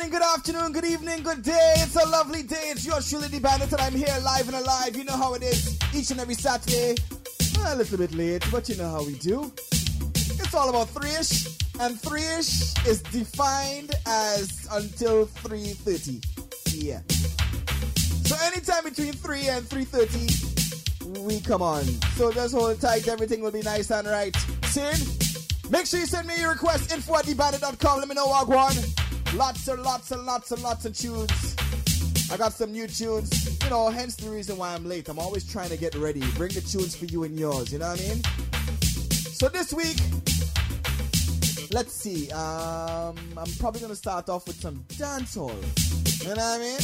morning, good afternoon, good evening, good day. It's a lovely day. It's your truly the bandit, and I'm here live and alive. You know how it is each and every Saturday. A little bit late, but you know how we do. It's all about three-ish, and three-ish is defined as until 3:30. Yeah. So anytime between 3 and 3:30, we come on. So just hold tight. Everything will be nice and right. Sin, make sure you send me your request info at thebandit.com. Let me know want. Lots and lots and lots and lots of tunes. I got some new tunes. You know, hence the reason why I'm late. I'm always trying to get ready. Bring the tunes for you and yours. You know what I mean? So this week, let's see. Um, I'm probably gonna start off with some dancehall. You know what I mean?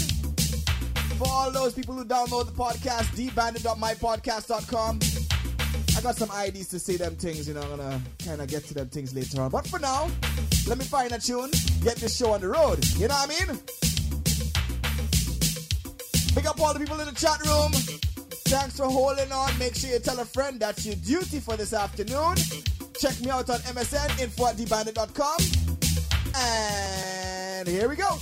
For all those people who download the podcast, dbandit.mypodcast.com. I got some IDs to say them things, you know, I'm gonna kinda get to them things later on. But for now, let me find a tune, get this show on the road. You know what I mean? Pick up all the people in the chat room. Thanks for holding on. Make sure you tell a friend that's your duty for this afternoon. Check me out on MSN, info at dbandit.com. And here we go.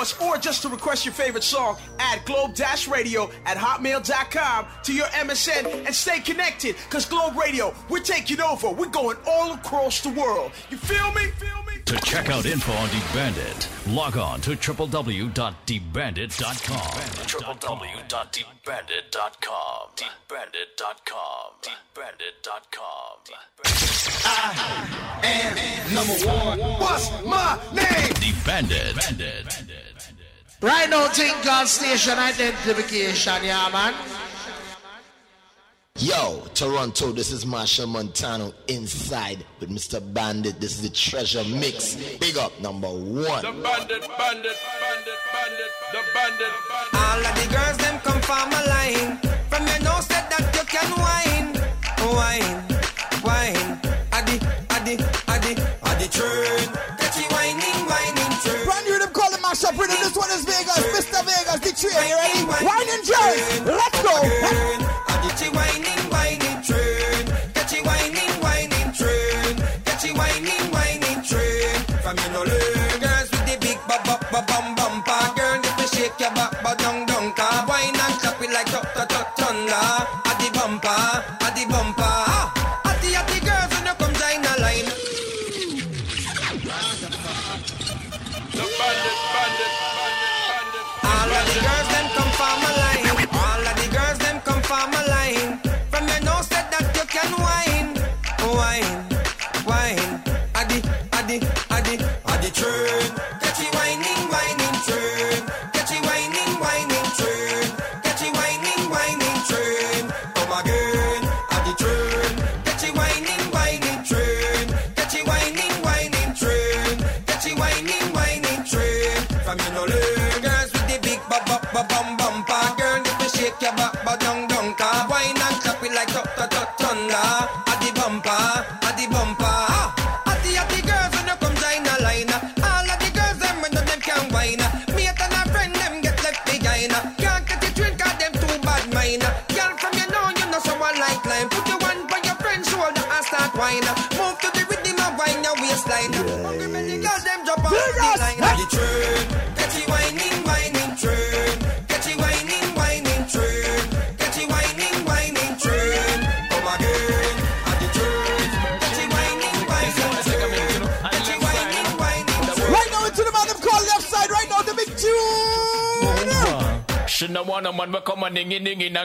Us or just to request your favorite song, add Globe Dash Radio at hotmail.com to your MSN and stay connected. Cause Globe Radio, we're taking over. We're going all across the world. You feel me? Feel me? To check out info on DeBandit, log on to www.debandit.com. www.debandit.com. Debandit.com. Debandit.com. And number one, what's my name? Debandit. Bandit. Right now, think God station identification, yeah, man. Yo, Toronto, this is Marshall Montano inside with Mr. Bandit. This is the treasure mix. Big up number one. The bandit, bandit, bandit, bandit, the bandit, bandit. All of the girls them come from a line. From your nose said that you can wine, wine, wine. Vegas, Mr. Vegas, the train. You ready? Wine and jazz. Let's go.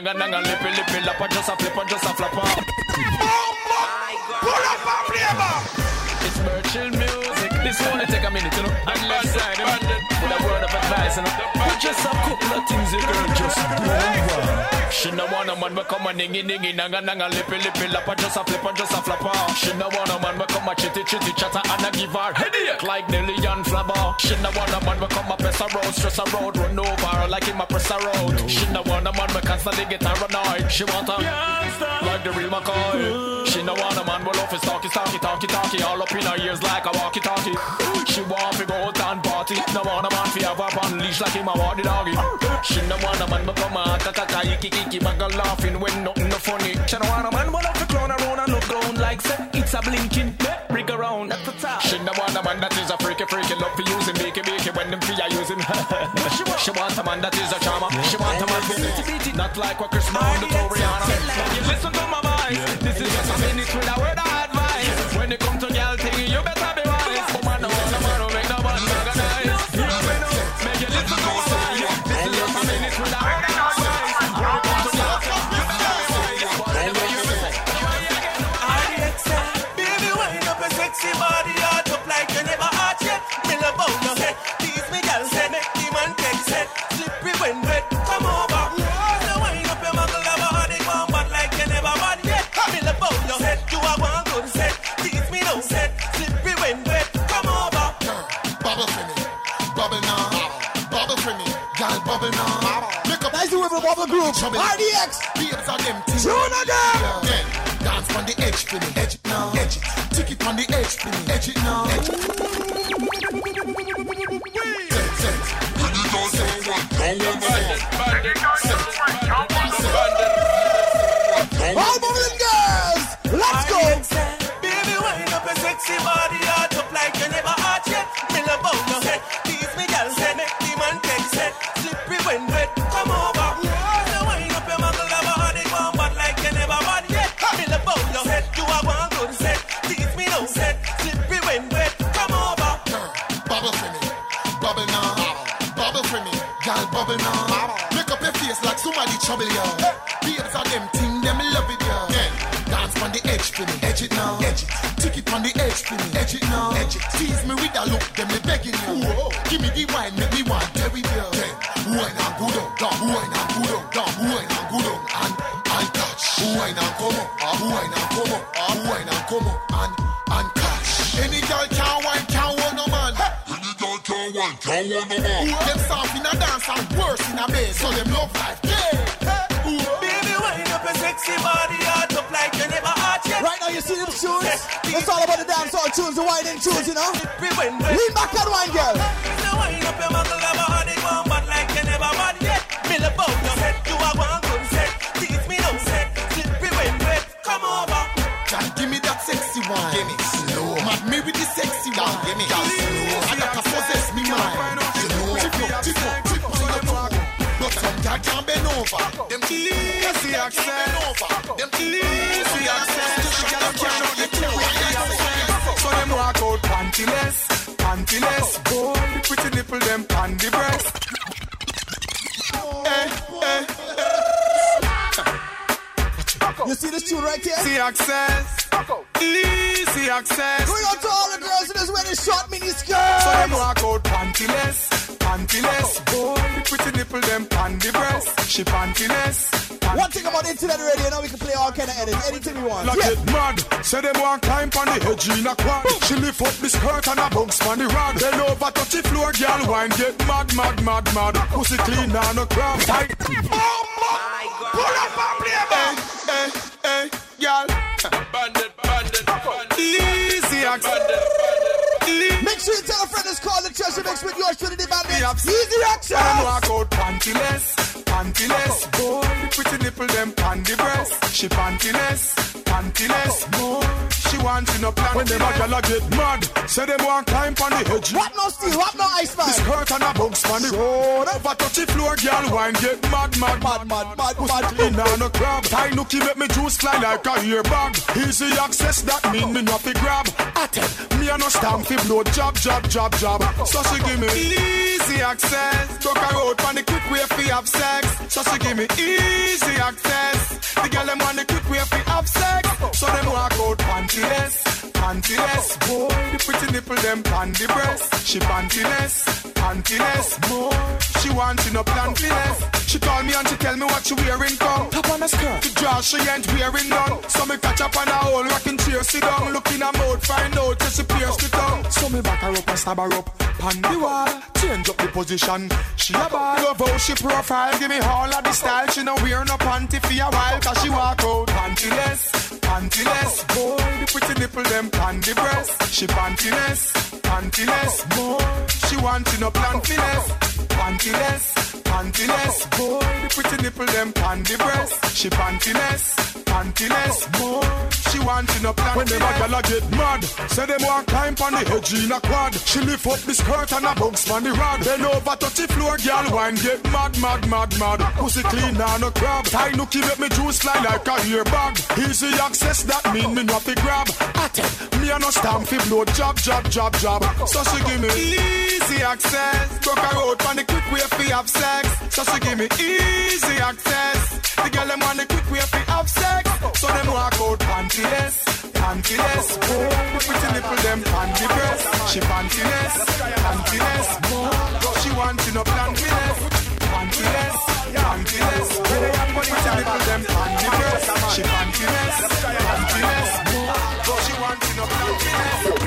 Nanga nanga, lippy lippy, lappa, just a flip and just a up. Pull up and play. It's Virtual music. This one take a minute, you know. And left side. With a word of advice, you know. But just a couple of things, you girl, just do over. She no want a man we come a ningy ningy nanga nanga lippy lippy lapper just a flipper just a flapper. She no want a man we come a chitty chitty chatter and a give her headache like Nelly and Flabber. She no want a man come a press a road stress a road run over like him a press a road. She no want a man we constantly get her annoyed. She want a like the real McCoy. She no want a man we love his talky talky talky talky all up in her ears like a walkie talkie. She want to go out and party. No want a man fi have her on leash like him a walkie doggy. She no want a man we come a kaka iki iki bag a laughing when nothing no funny. She no want a man we love to clown around and look round like say it's a blinking rig around at the top. She no want a man that is a freaky freaky love them using. she, want, she want a man that is a charmer. She want a man beaty, not like what Chris Brown Trouble. RDX. babes are them. Tune again. Dance on the edge me, edge it now, edge it. Tick it on the edge me, edge it now, edge edge it. Tick it on the edge for me, edge it now, edge it. Tease me with a look, them they begging you. Give me the wine, make me want Terry Bill. Yeah. Wine and good on, down, wine and good on, down, wine and good on, and and touch. Wine and come up, ah, wine and come up, ah, wine and come up, and and catch. Any girl can wine, can want no man. Any girl can wine, can want no man. Them soft in a dance and worse in a bass, so them love life. Yeah. Baby, wind up a sexy body, hot up like you never hot now you see them tunes. It's all about the dance hall tunes, the winding tunes, you know. Slippery when. Lean back and wine, girl. So wind up your muggle, have a body, one bad like you never bad yet. Me love how you head, you are one good set. Tease me, no set. Slippery when wet, come over. Girl, give me that sexy one. Give me slow. Mad me with the sexy one. Give me that slow. And that can possess me mind. You know, tip up, tip up, tip up on your toe. But some girl can't bend over. Them easy access. You see this tune right here? Easy access, easy access. Going out to all the girls in this wedding short mini So them walk out pantyless, pantyless. Boy, the pretty nipple them the breast. She pantyless. One thing about internet radio, now we can play all kind of edits, anything we want. Like Yeah. it mad, say them want climb on the edge in a quad. She lift up the skirt and a bounce on the rod. Then over touch the floor, girl, wine get mad, mad, mad, mad. Pussy clean and no crab. Tight. Oh, Pull up and play back. Eh, girl. Bandit, bandit, bandit. Easy access. Make sure you tell a friend it's called the Treasure Mix with yours truly, the bandit. Easy Them access. walk out pantyless, pantyless. Boy, pretty nipple them the breast. She pantyless, pantyless. Boy, she wants in a plan. When them a gyal a get mad, say them want climb on the edge. What no steel, what no ice The man. skirt and a bounce on the road. Over touch the floor, girl, wine get mad, mad, Mad, mad, mad, Pussy mad. clean and no crab. Tie nookie make me juice fly like a ear bag. Easy access, that mean me not fi grab. Attend, me a no stamp fi blow jab, jab, jab, jab. So she give me easy access. Took her out on the quick way fi have sex. So she give me easy access. The girl them want the quick way fi have sex. So them walk out pantyless, pantyless. Boy, the pretty nipple them the breast. She pantyless, pantyless. More, she wants no pantyless. She call me and she tell me what she wearing come. Top on a skirt, the dress she ain't wearing none. So me catch up on a whole rocking chair, sit down, look in her mouth, find out she pierce the tongue. So me back her up and stab her up. The wall, change up the position. She a ball, love how she profile, give me all of the style. She no wear no panty for a while, cause she walk out pantyless, pantyless. Boy, the pretty nipple them panty breast. She pantyless, pantyless. Boy, she want to no pantyless, pantyless, pantyless. Boy, the pretty nipple them panty breast. She pantyless, pantyless. Boy, she want to no pantyless. Whenever gyal a get mad, say them want climb on the edge in a quad. She lift up the skirt and a bounce on the rod. Then over touch the floor, gyal wine get mad, mad, mad, mad. Pussy clean and no crab. Tie nookie make me juice fly like a ear bag. Easy access that mean me not fi grab. Atten, me a no stamp fi blow job, job, job, job. So she give me easy access. Broke her out on the quick way fi have sex. So she give me easy access. The girl them want the quick way fi have sex. So them walk out pantyless, pantyless. Oh, the pretty nipple them panty breast. She pantyless, pantyless. Oh, she want to know pantyless, pantyless, pantyless. Where they have money nipple them panty. She pantyless. Oh, she want to know.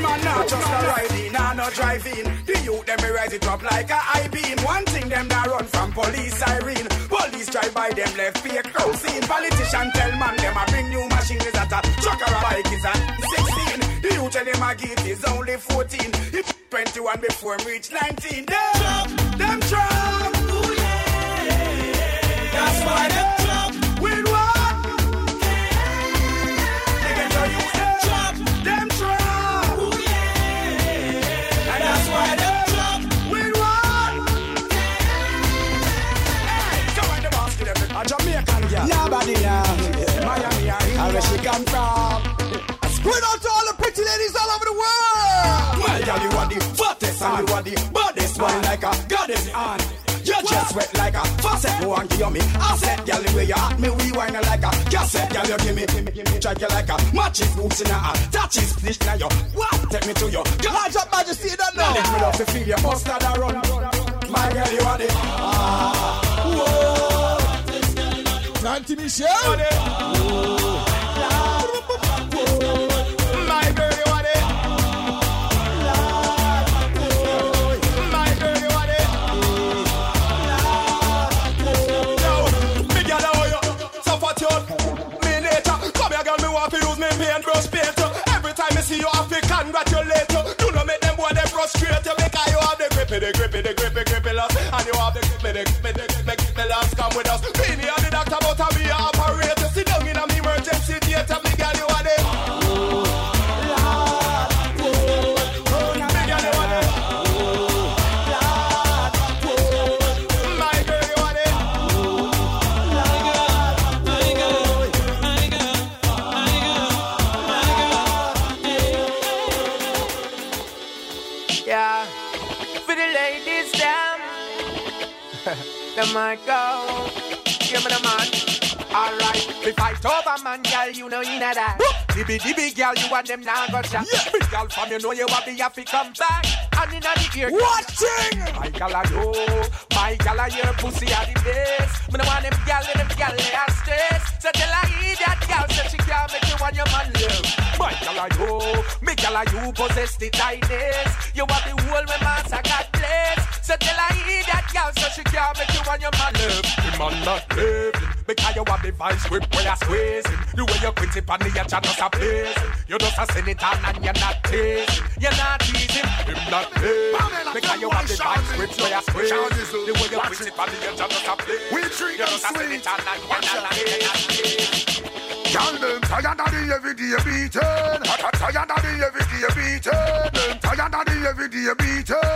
Man, not just a riding, nah, no driving. The youth them me rise it like a high beam. One thing them that run from police siren. Police drive by them left fake crowd. Politician tell man them a bring new machine that a truck a bike is a 16. The youth tell them a gift is only 14. It's 21 before him reach 19. Them, them trump. Spread out to all the pretty ladies all over the world. Well, girl, you are the fattest and you are the baddest one like a goddess aunt. You just wet like a faucet, go and give me. I said, girl, the way you at me, we wine like a cassette, girl, you give me, give me, give me, strike you like a matches, boots in your hand, touches, fish now you. What? Take me to you. Large up majesty, don't know. Let me love to feel your mustard a run. My girl, you are the. Ah, whoa. Auntie Michelle. My congratulate man, girl, you know you know that. Dibby dibby, girl, you want them now got shot. Big girl from you know you want the have to come back. And in the ear. Watching! My gal a yo, my gal a your pussy a the best. Me no want them and them gal they are stress. So tell her that gal so she can't make you want your man live. My gal a yo, me gal a you possess the tightness. You want the whole when master got place. So tell her that gal so she can't make you want your man live. The man not living because you have the vice grip where you squeezing. The way you quit it on the edge and just a place. You just a send it on and you're not tasting. You're not teasing. Him not living because you have the vice grip where you squeezing. The way you quit it on the edge and just a place. We treat You just a send it on and you're not tasting. Girl, them tired of the everyday beating. Tired of the everyday beating. Them tired of the everyday beating.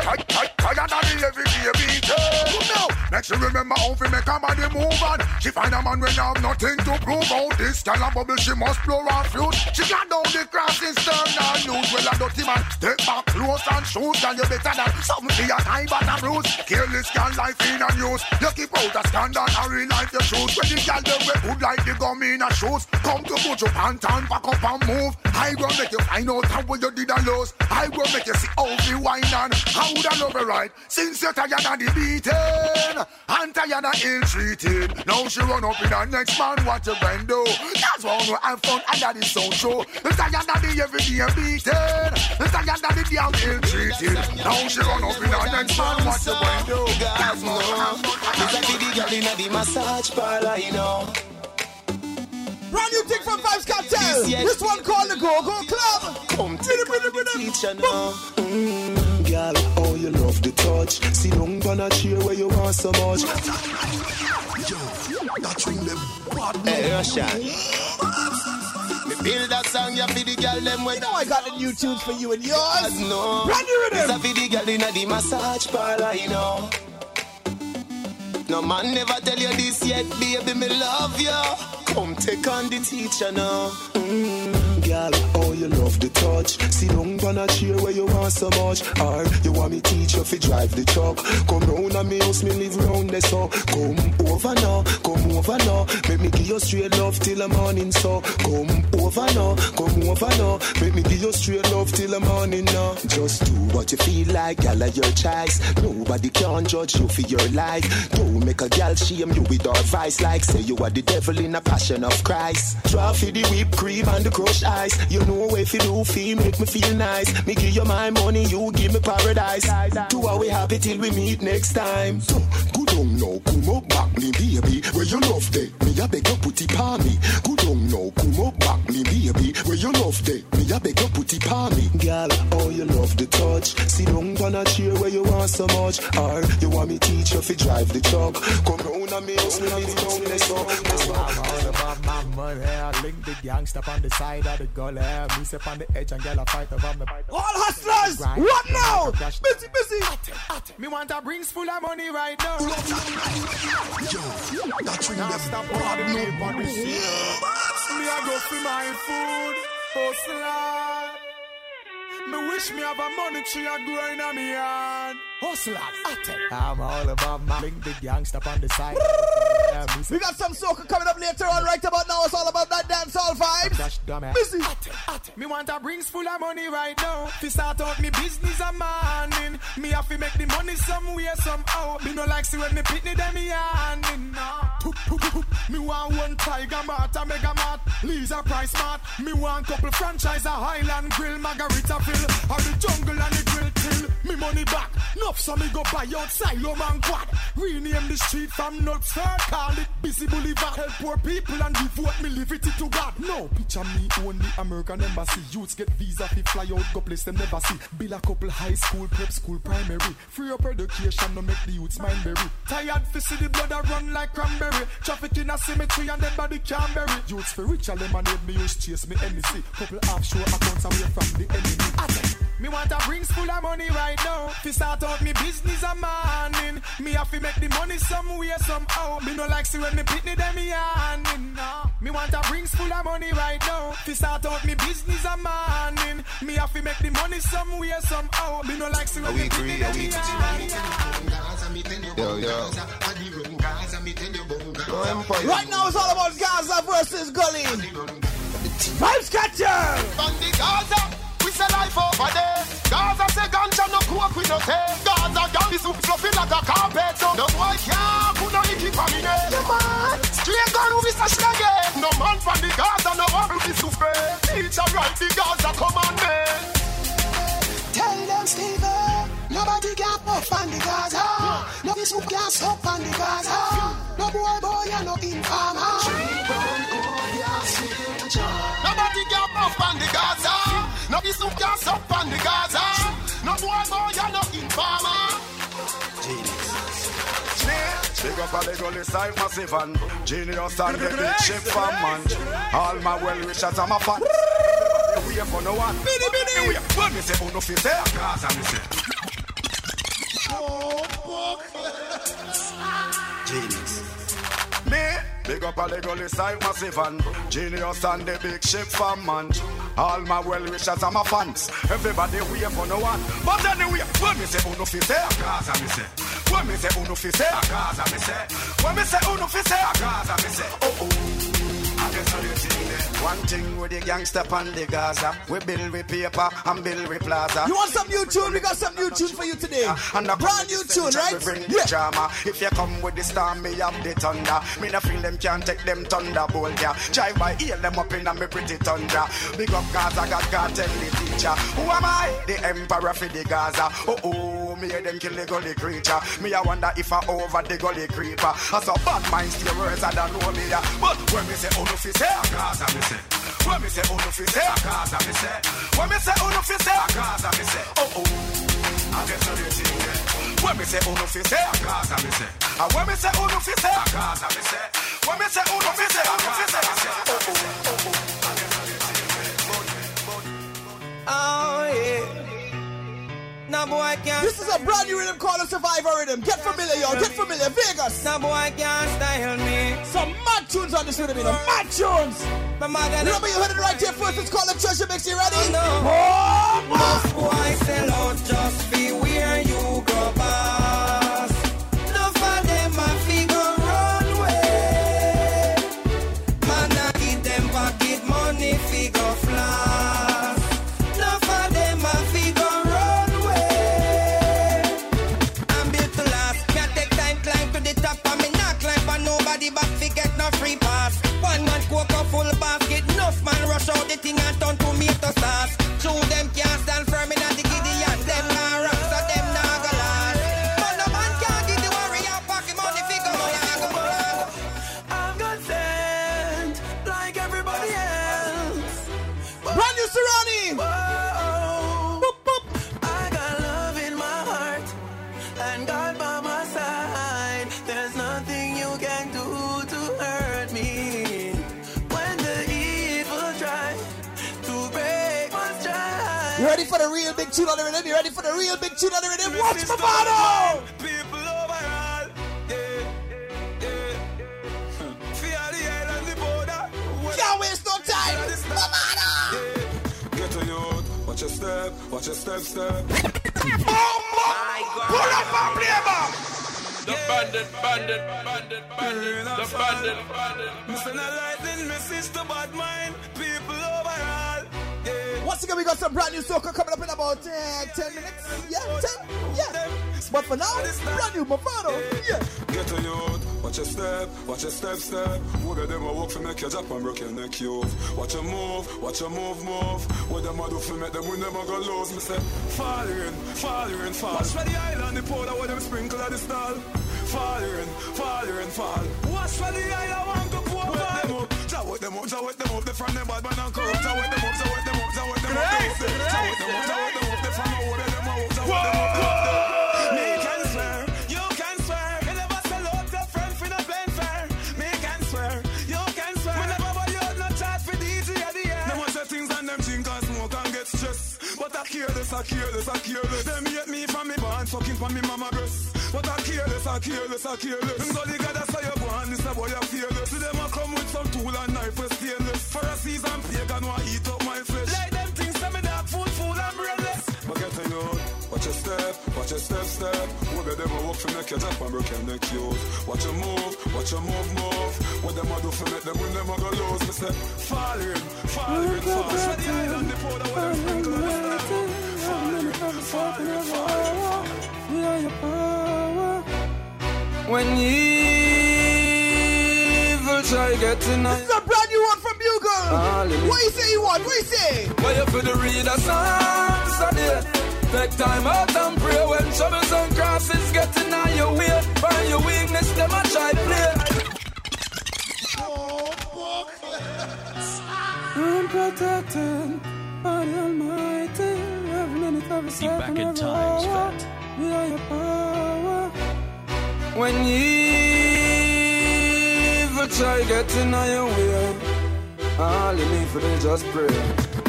Tired of the everyday beating. Make She remember how to make a body move on. She find a man when have nothing to prove out. This gal a bubble, she must blow her flute. She got down the crossing stern and news. Well, a dirty man, step back close and shoot. And you better than something see a time but a bruise. Careless gal life in and use. You keep out a standard and real life your shoes. When the gal they wear good like the gum in a shoes. Come to put your pant on, back up and move. I go make you find out how you did a lose. I go make you see how the wine and how the love right. Since you're tired of the beating and tired of ill treated. Now she run up in the next man, what you do? That's why we have fun and that is so true. It's of the everyday beating. It's of the damn ill treated. Now she run up in the next man, what you? That's why have fun and It's a video girl in the massage parlor, you know. Brand new thing from Vybz Kartel. This one called the Go Go Club. Come take the teacher now. Mm, girl, oh you love the touch. See long on a chair where you want so much. That ring them bad Hey, Russia. Me build that song, you for the girl them when You know I got the new tunes for you and yours. no. Brand new rhythm. It's a for the girl in the massage parlor, you know. No man never tell you this yet, baby, me love you. Come take on the teacher now. Mm, girl, oh you love the touch. See long on a chair where you want so much. Or you want me teach you fi drive the truck. Come round and me house, me live round there so. Come over now, come over now. Make me give you straight love till the morning so. Come over now, come over now. Make me give you straight love till the morning now. Just do what you feel like, of your choice. Nobody can judge you for your life. Don't make a girl shame you with our vice. Like say you are the devil in a passion of Christ. Draw for the whipped cream and the crushed You know if you do feel make me feel nice. Me give you my money, you give me paradise. Do how we happy till we meet next time. So, good on now, come up back me baby. Where you love day, me a beg you put it on me. Good on now, come up back me baby. Where you love day, me a beg you put it on me. Girl, oh you love the touch. See down on a chair where you want so much. Or you want me teach you fi drive the truck. Come round and me house, me down there so. My money, I link the gangster on the side of the gully. Me step on the edge and get a fight over me. All hustlers, what now? Busy, busy. Me want a rings full of money right now. That ring Now them stop bad on the no body Me a go for my food, hustler. Me wish me have a money tree a growing on me hand. Hustler, I'm all about my link the gangster on the side. We got some soca coming up later on. Right about now, it's all about that dance all vibes. Dash dumb. Busy. Me want a rings full of money right now. Fi start out me business a morning. Me have to make the money somewhere somehow. Me no like see when me pitney them me handing. Nah. Poop, poop, poop, poop. Me want one Tiger Mart, a Mega Mart, Lisa Price Mart. Me want couple franchise, a Highland Grill, Or the Jungle and the Grill Till. Me money back, enough so me go buy out Silo Man Quad. Rename the street from Nuts call it Busy Boulevard. Help poor people and devote me liberty to God. No, picture me own the American embassy. Youths get visa, fi fly out, go place them never see. Build a couple high school, prep school, primary. Free up education, no make the youths mind berry. Tired fi see the blood a run like cranberry. Traffic in a cemetery and dead body can't bury. Youths fi rich and lemonade, me use chase me NEC. Couple offshore accounts away from the enemy. I tell me want a rings full of money right now. Fi start out me business a morning. Me have to make the money somewhere somehow. Me no like see when me pitney them me handing. No. Me want a rings full of money right now. Fi start out me business a morning. Me have to make the money somewhere somehow. Me no like see when me pitney them me handing. Yo, yo. No empire. Right now, it's all about Gaza versus Gully. Vibes catcher. From the Gaza, we say life over there. Gaza say ganja no coke we no take. Gaza girl is fluffy like a carpet. So no boy can't put no icky for me there. Yeah, man. Straight gun we say shaggy. No man from the Gaza no one with the soup. Teacher write the Gaza commandment. Tell them, Stevie, nobody can puff on the Gaza. No this who can stop on the Gaza. No boy, boy, you no informer. Nobody can puff on the Gaza. No this who can suck on the Gaza. No boy, boy, you're no informer. Big up all the gully side massive and genius and the big chip from man. All my well wishers and my fan. We for no one. Biddy, biddy. We when me say oh, uno fit say Gaza me say. Oh, fuck. Genius. Big up a Legolas like massive and genius and the big ship from man. All my well wishers and my fans. Everybody wait for no one. But anyway, when me say uno fi say, Gaza me say. When me say uno fi say, Gaza me say. When me say uno fi say, Gaza me say. Oh oh. I guess how you think that. One thing with the gangster on the Gaza. We build with paper and build with plaza. You want some new tune? We got some new tune for you today. And a Brand new tune, We right? bring the drama. If you come with the storm, me have the thunder. Me no feel them can't take them thunderbolt, yeah. Drive by, heal them up in a me pretty thunder. Big up Gaza, God, God, tell the teacher. Who am I? The emperor for the Gaza. Oh, oh, me hear them kill the gully creature. Me I wonder if I over the gully creeper. As a bad mind steer words, I don't know me, yeah. But when me say, oh, fi say, Gaza, me say. When me say, oh, fi say, Gaza, me say. When me say, oh, fi say, oh, oh. Gaza, me say. Oh, oh. I guess how you think that. When me say uno fi say, Gaza me say. And when me say oh, uno fi say, Gaza me say. When me say uno fi say, uno fi me say. Oh oh oh oh. Oh yeah. No boy can't. This is a brand new rhythm called a Survivor Rhythm. Get familiar, y'all. Get familiar. Vegas. No boy can't style me. Some mad tunes on this rhythm, you know. Mad tunes. Remember you heard it right here first. It's called the Treasure Mix. You ready? Oh, no. Oh, boy sell out just be coke a full basket. Enough man rush out the thing and turn tomato sauce. Ready for the real big tune on the rhythm? You ready for the real big tune on the rhythm? Watch my bottle. People overall, yeah, yeah. Fear the island, the border. Can't waste no time. Get to youth. Watch your step. Watch your step, step. Oh, Pull up and play back. The bandit, bandit, bandit, bandit, the bandit, bandit. Mr. No lightning message to bad mind. People Once again, we got some brand new soca coming up in about uh, 10 minutes. Yeah, 10. Yeah. But for now, brand new Mavado. Yeah. Get to youth. Watch your step, watch your step, step. Who of them a walk for make your jump and broke your neck, you. Watch your move, watch your move, move. What them a do for make them win them a go lose. Me say, fall in, fall in, fall. Watch for the island, the powder where them sprinkle at the stall. Fall in, fall in, fall. Watch for the island, I want to pour Wet them up, them up, jawet them up. They from them bad man and corrupt. Them up, jawet them up, jawet them up. Jawet them up, jawet them up. They from the wood, them a walk, jawet them up. Me can swear, you can swear. Never sell out your friend for no plain. Me can swear, you can swear. Me never buy no chat for DJ at the end. Them watch the things and them drink and smoke and get stressed. But I careless, I careless, I careless. Them hate me from me born, fucking from me mama breast. But I careless, I careless, I careless. Go the God that's how you born, this a boy you fearless. See them a come with some tool and knife for stainless. For a season pagan want eat up my flesh. Like them things, some me dog food, fool and brainless. But get to you, watch your step, watch your step, step. Who be them a walk for make your jump and broke your neck, you. Watch your move, watch your move, move. What them a do for make them win them a go lose. Me say, fall in, fall in, fall. For the island, the powder where them sprinkle the style. Fall in, fall in, fall in. When evil try getting This is a brand new one from Bugle. What you say you want? What you say? Why you for the reader songs a day? Take time out and pray when troubles and crosses getting on your way. Find your weakness, them a try play. I'm protected by the Almighty. Every minute, every second, back in every hour. Fat. We are your power. When evil try getting on your way, all you need for them just pray.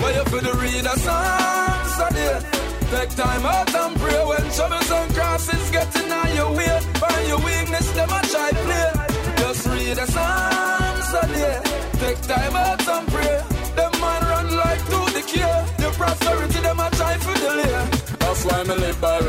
Wait for the reader songs today. Take time out and pray when troubles and crosses getting on your way. Find your weakness, them a try play. Just read the psalms today. Take time out and pray. Them man run like to the cure. The prosperity, the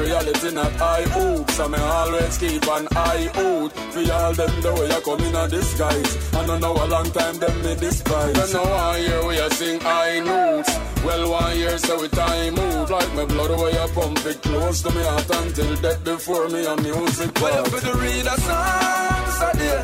reality not high hopes. And me always keep an eye out for all them the way I come in a disguise. I don't know a long time them me despise. Then now I hear we a sing high notes. Well, one year so we time move like my blood away I pump it close to me heart until death before me a music. Well, for the read a a day.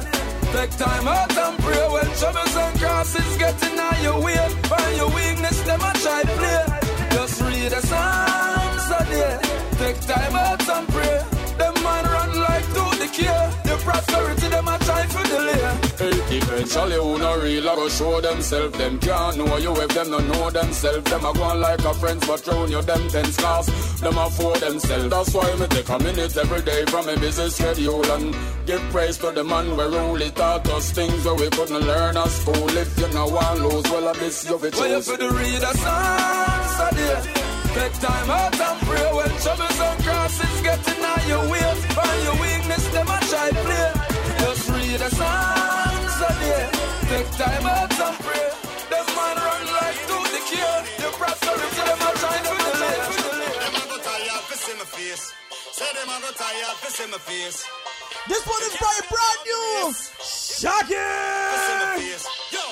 Take time out and pray when troubles and crosses getting on your way. Find your weakness, them a try play. Just read the Psalms a day. Take time out and pray. Them man run like to the cure. The prosperity, them a try for delay. Eventually who no real I go show themselves. Them can't know you if them no know themselves. Them a go on like a friends but thrown you them ten scars. Them a for themselves. That's why me take a minute every day from a busy schedule and give praise to the man where only taught us things that we couldn't learn at school. If you know one lose, well I miss you Well, you for the read a day. Take time out and pray when troubles and crosses getting on your way. Find your weakness, them a try play. Just read the Psalms a day. Take time out and pray. Them man run like to the cure. The prosperity, them a try to delay. Them a go tired to see my face. Say them a go tired to see my face. This one is by brand new. Shaggy. Yo,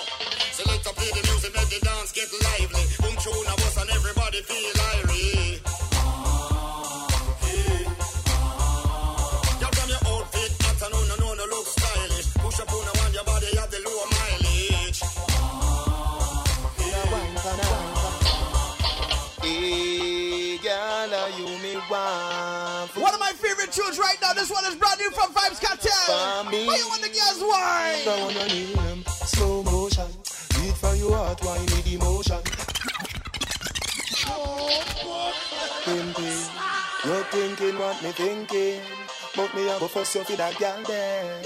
select to play the music, make the dance get lively. Boom tune a bus and everybody feel irie. Yeah, from your outfit, hot and on and on, look stylish. Push up on the one, your body have the low mileage. Hey, girl, you me want? One of my favorite tunes right now. This one is brand new from Vybz Kartel. For me. Why you want the girls wine? I wanna hear them slow motion. Beat for your heart, why need emotion? Pimpin', you're thinking what me thinking, but me a go fuss you for that girl there.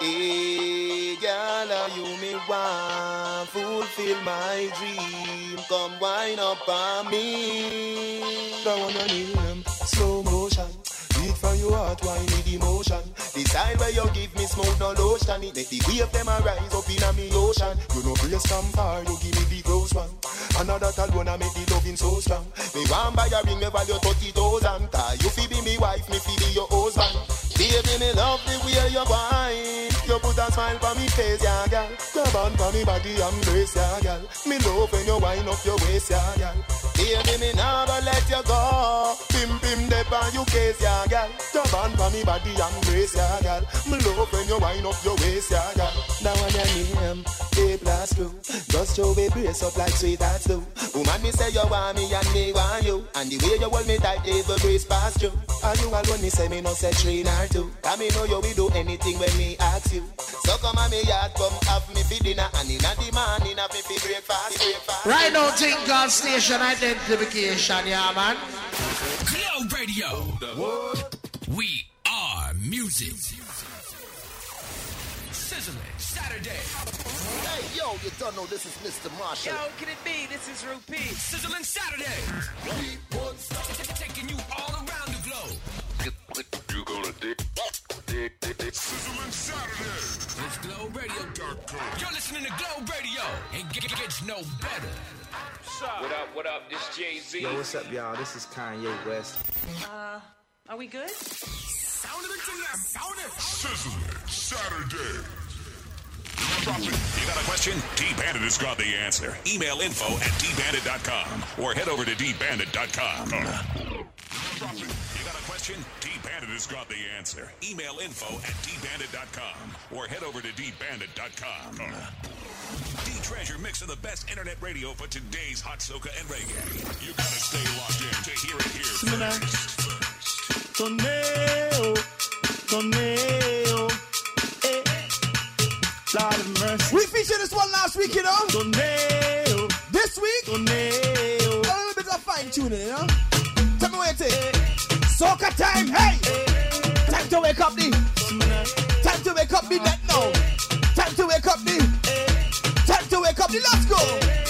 Eh, hey, girl, are you me want? Fulfill my dream. Come wind up on me. I wanna them slow motion. Beat for your heart, why need emotion? Decide where you give me smoke, no lotion. Make the wave them a rise up in a me ocean. You know brace from far, you give me the gross one. Another alone I make the loving so strong. Me want buy a ring, me value thirty thousand. Cause you fi be me wife, me fi be your husband. Baby, me love the way you whine. You put a smile for me face, yeah, girl. Grab on for me body and brace, yeah, girl. Me love when you wind up your waist, yeah, girl. Baby, me never let you go. Pim pim dep on you case, yeah, girl. Grab on for me body and brace, yeah, girl. Me love when you wind up your waist, yeah, girl. Now when your name, they blast through. Just show me brace up like sweet hearts do. Woman, me say you want me and me want you. And the way you hold me tight, even grace pass through. And you alone, me say me no say three nor two. And me know you will do anything when me ask you. So come on me yard, come have me for dinner. And in the morning, have me for breakfast, breakfast. Right now, Think God Station identification, yeah, man. Glow Radio. We are music. Sizzling Saturday. Hey, yo, you don't know this is Mr. Marshall. Yo, can it be? This is Rupee. Sizzling Saturday. Taking you all around the globe. You gonna dig, dig, dig, dig. Sizzling Saturday. It's glowradio.com. You're listening to Glow Radio. And it gets no better. What up, what up? This Jay Z. Yo, what's up, y'all? This is Kanye West. Uh, are we good? Sound it to you. Sound it. Sizzling Saturday. You got a question? D-Bandit has got the answer. Email info at dbandit.com or head over to dbandit.com. You got a question? D-Bandit has got the answer. Email info at dbandit.com or head over to dbandit.com. D-Treasure mix of the best internet radio for today's hot soca and reggae. You gotta stay locked in to hear it here first. Torneo, torneo, eh. Lord of mercy. We featured this one last week, you know. Torneo, This week, torneo. a little bit of fine tuning, you know. Tell me what you think. Soca time, hey! Time to wake up the. Time to wake up the net now. Time to wake up the. Time to wake up the. Let's go.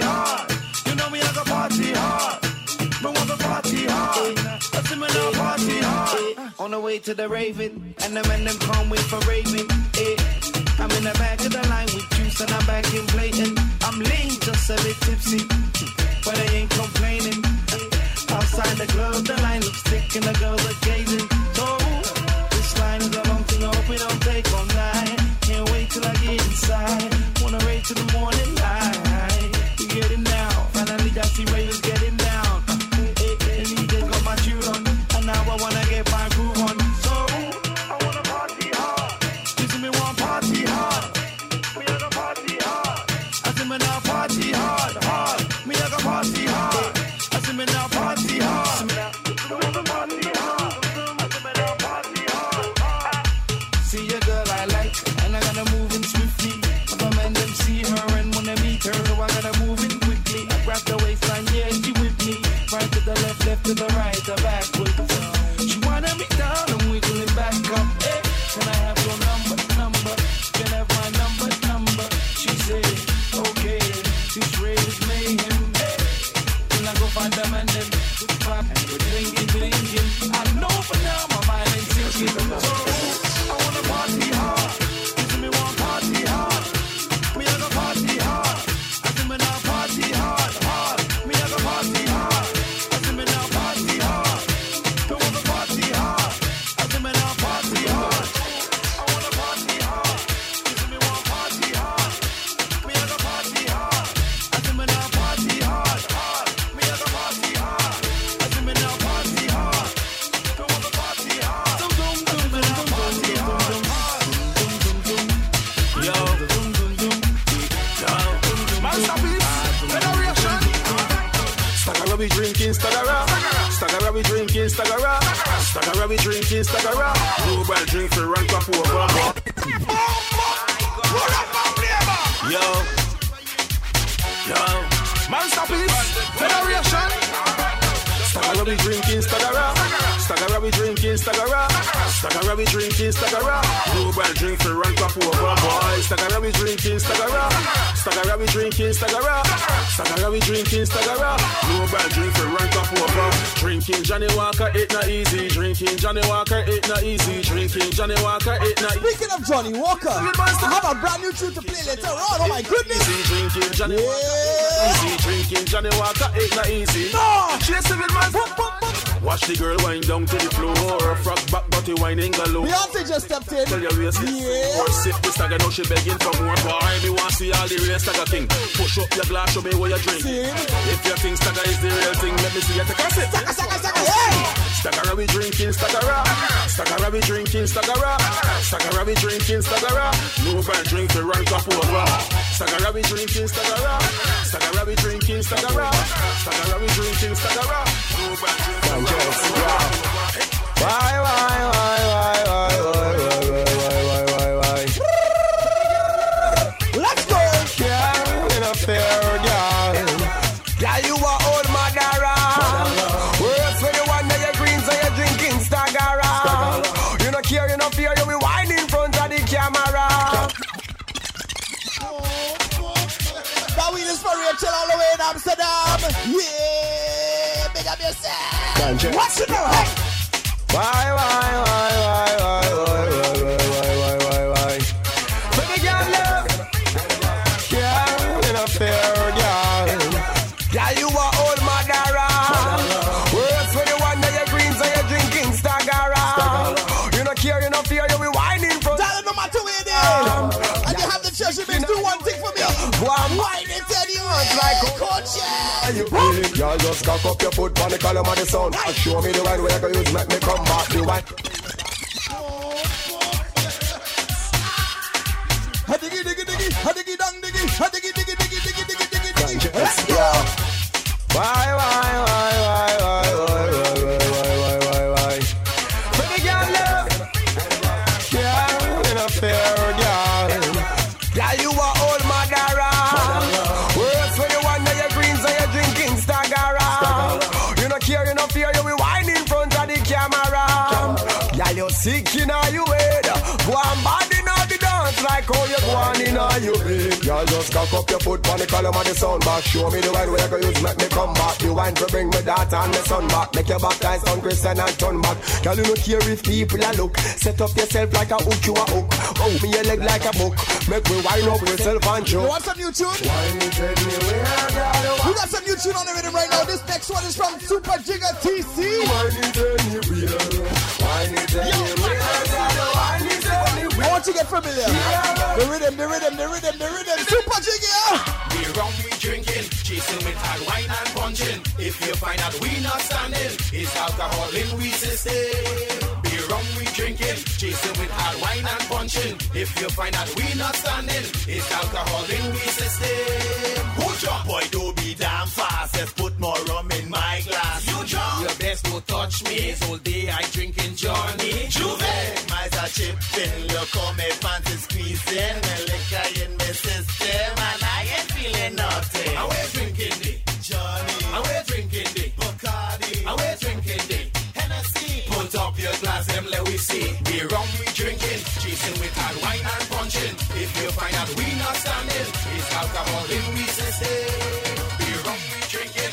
Party hard. You know got party hard. Me want the party hard. See party hard. On the way to the Raven, and the men them can't wait for Raven. Eh. I'm in the back of the line with juice and I'm back in blatant. I'm lean, just a bit tipsy, but I ain't complaining. Outside the club, the line looks thick and the girls are gazing. So, this line is a long thing, I hope we don't take all night. Can't wait till I get inside. Wanna rave till the morning light. We drink is like. Global drink for over. Oh Yo. Yo. Man, stop it. Federation. We drinking, stagger up. We drinking, stagger. Staggera we drinking, staggera. Global drink for rank up over, boy. Staggera we drinking, staggera. Staggera we drinking, staggera. Staggera we drinking, staggera. Global drink for rank up over. Drinking Johnnie Walker, it not easy. Drinking Johnnie Walker, it not easy. Drinking Johnnie Walker, it not easy. Speaking of Johnnie Walker, I have a brand new tune to play later on. Oh my goodness! Drinking Johnnie Walker, easy. Drinking Johnnie Walker, it not easy. No! Chasing with man. Watch the girl wind down to the floor. Frog back, body whining galore. Beyonce just stepped in. Tell your waist Yeah. Or sip the stagger, now she begging for more. Boy, me want see all the real stagger king. Push up your glass, show me what you drink. If you think stagger is the real thing, let me see you take a sip. Stagger, we drinking stagger. Stagger, we drinking stagger. Stagger, we drinking stagger. No bad drink to rank up over. Staggera, we drinking Staggera. Staggera, we drinking Staggera. Staggera, we drinking Staggera. Go back Why, the Bye. Amsterdam. Yeah, big up yourself. What's it now? Why, why, why, why, why, why, why, you play. Y'all just cock up your foot on the column of the sun. And show me the wine where I can use, make me come back the wine. Hadigi digi digi, dang. Let's go. Bye bye. All you bed. Girl, just cock up your foot on the column of the sound back. Show me the wine where you can use, make me come back. The wine to bring me daughter and my son back. Make your baptize on Christian and turn back. Girl, you no care if people a look. Set up yourself like a hook, you a hook. Oh, me your leg like a book. Make me wine up yourself and You choke. want some new tune? We got some new tune on the rhythm right now. This next one is from Super Jigga TC. I want you to get familiar. The rhythm, the rhythm, the rhythm, the rhythm. Super Jigga. We rum, we drinking, chasing with hard wine and punching. If you find out we not standing, it's alcohol in we system. Be rum, we drinking, chasing with hard wine and punching. If you find out we not standing, it's alcohol in we system. Who jump? Boy, do be damn fast. Let's put more rum in my glass. You best to touch me. All day I drinking Johnny. Juve. My chipping, look how my pants is squeezing. The liquor in my system, and I ain't feeling nothing. I we're drinking the Johnny. I we're drinking the Bacardi. I we're drinking the. Put up your glass, them let we see. We rum, we drinking, chasing with hard wine and punching. If you find out we not standing, it's alcohol in we system. We rum, we drinking,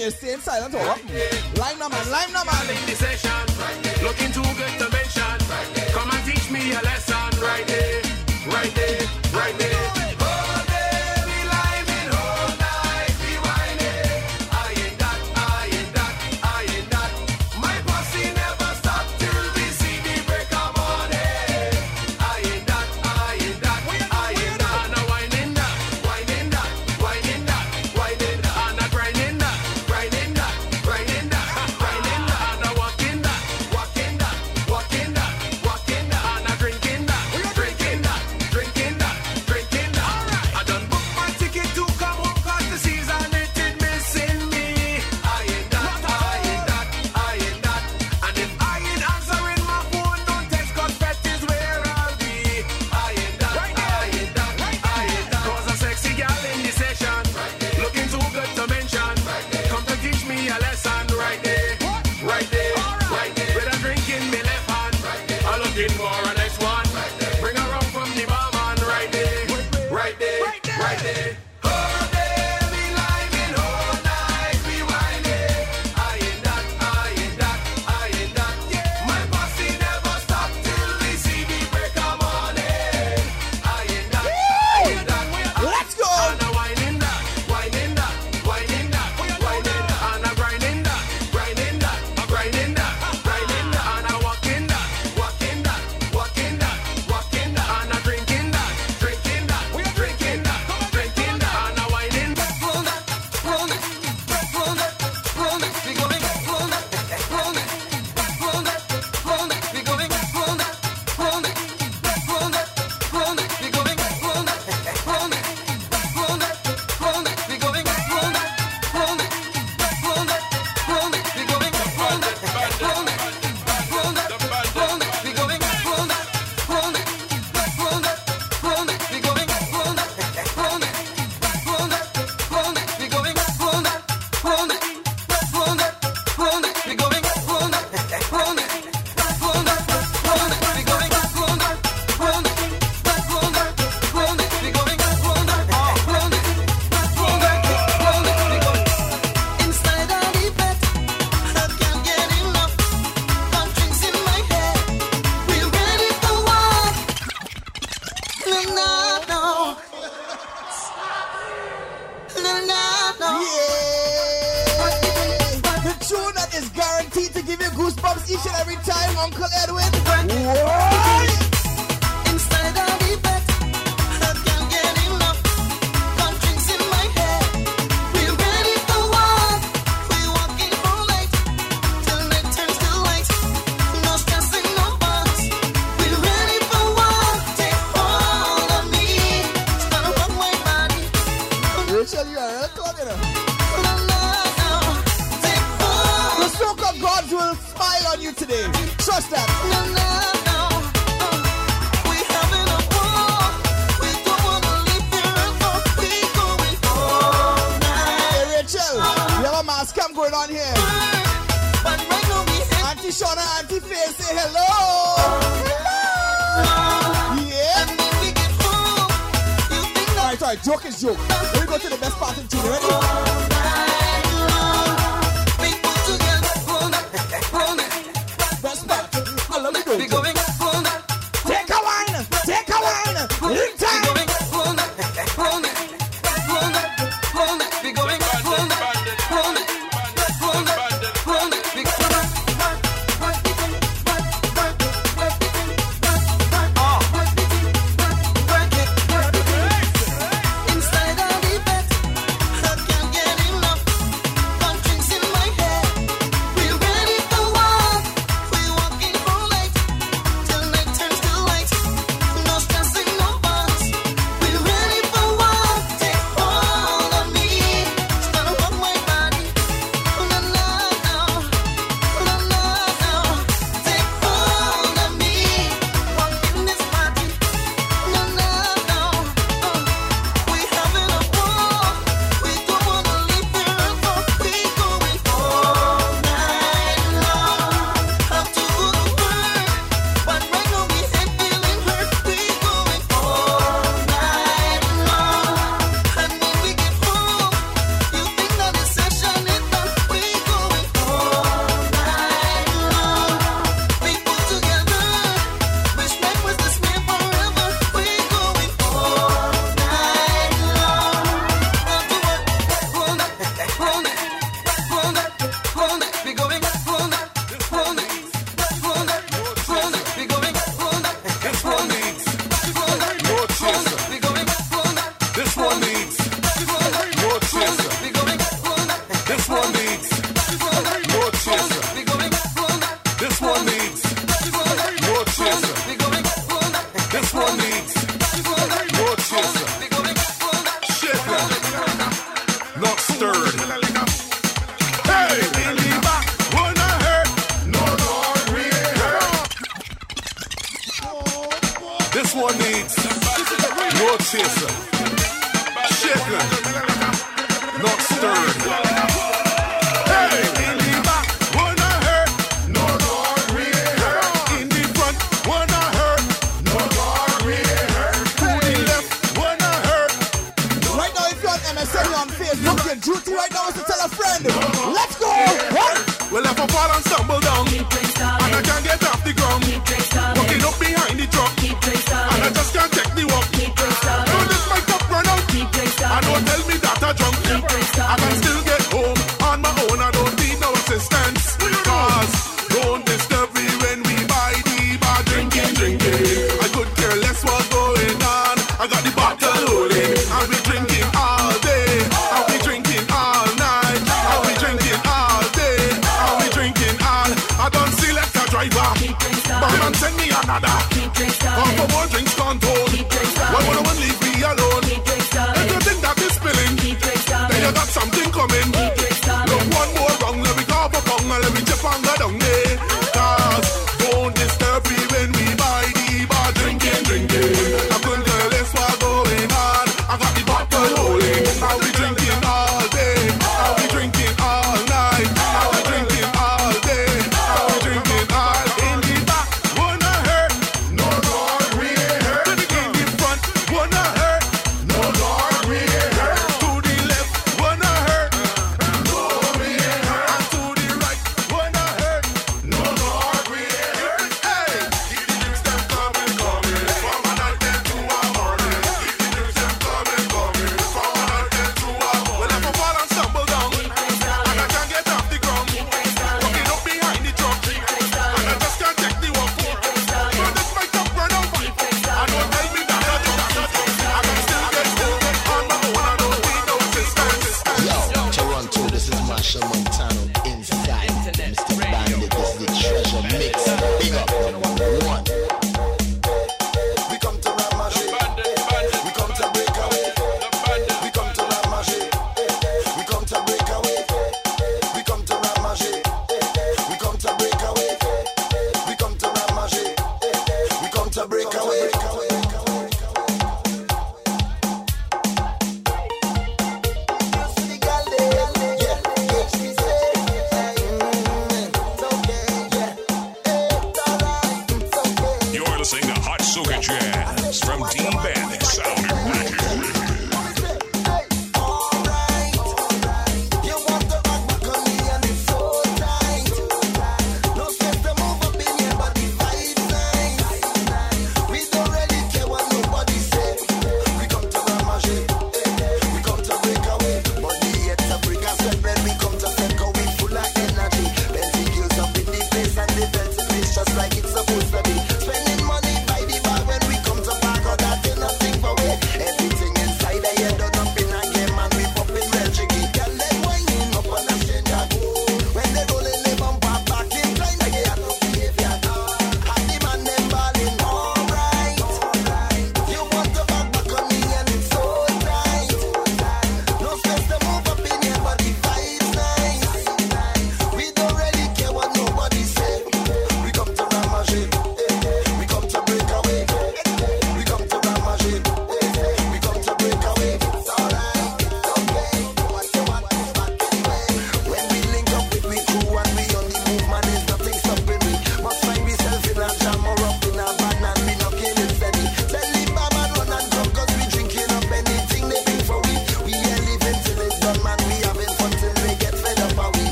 Me stay in silence or in the session. Looking too good to mention. Come and teach me a lesson right there, right there,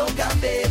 I'm a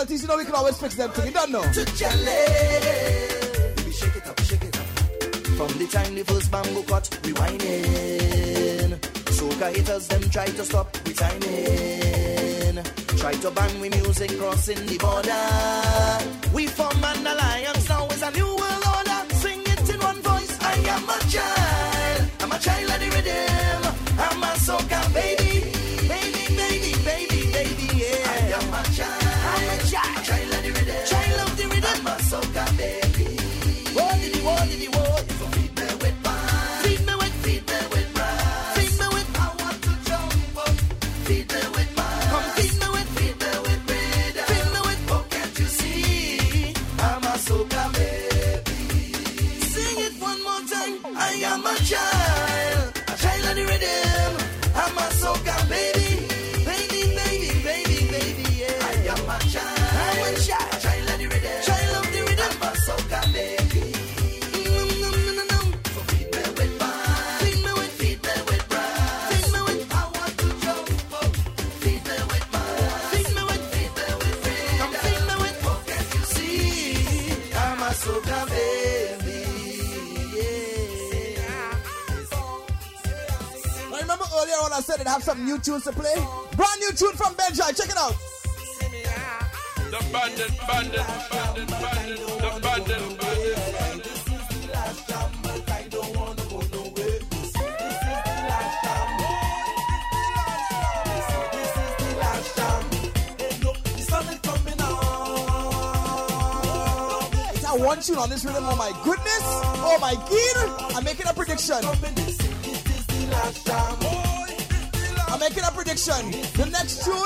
difficulties, you know we can always fix them. thing. You don't know. To shake it up, shake it up. From the time the first bamboo cut, we whining. Soca haters, them try to stop, we timing. Try to ban we music crossing the border. We form an alliance, now is a new new tunes to play? Brand new tune from Benjai, check it out. The bandit, bandit, bandit, bandit, the bandit, bandit. One tune on this rhythm. Oh my goodness. Oh my god. I'm making a prediction. Making a prediction. The next tune,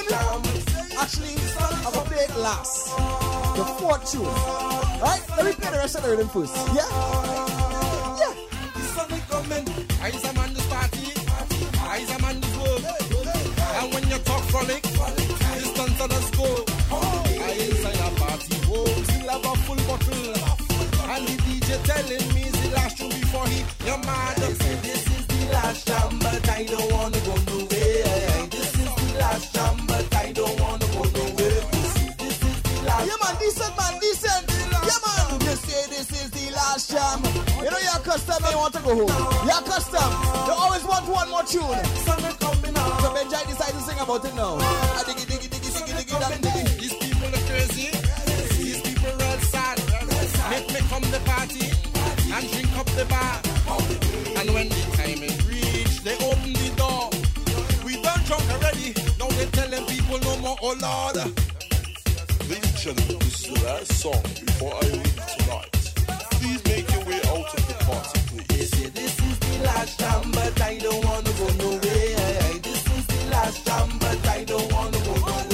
actually, I'm gonna play it last. The fourth tune. Alright, let me play the rest of the rhythm first. Yeah? Yeah. I's a man this party, a man. And when you go. I a party, oh, a full bottle. And the DJ telling me it's the last tune before he, you're mad. Say this is the last jam, but I don't wanna go nowhere. custom they want to go home. Yeah, custom. They always want one more tune. So Benjai decided to sing about it now. These people are crazy. These people are sad. Make me come the party and drink up the bar. And when the time is reached, they open the door. We done drunk already. Now they telling people no more. Oh Lord. Ladies and gentlemen, this is the last song before I leave tonight. But I don't wanna go nowhere. This is the last time, but I don't wanna go nowhere.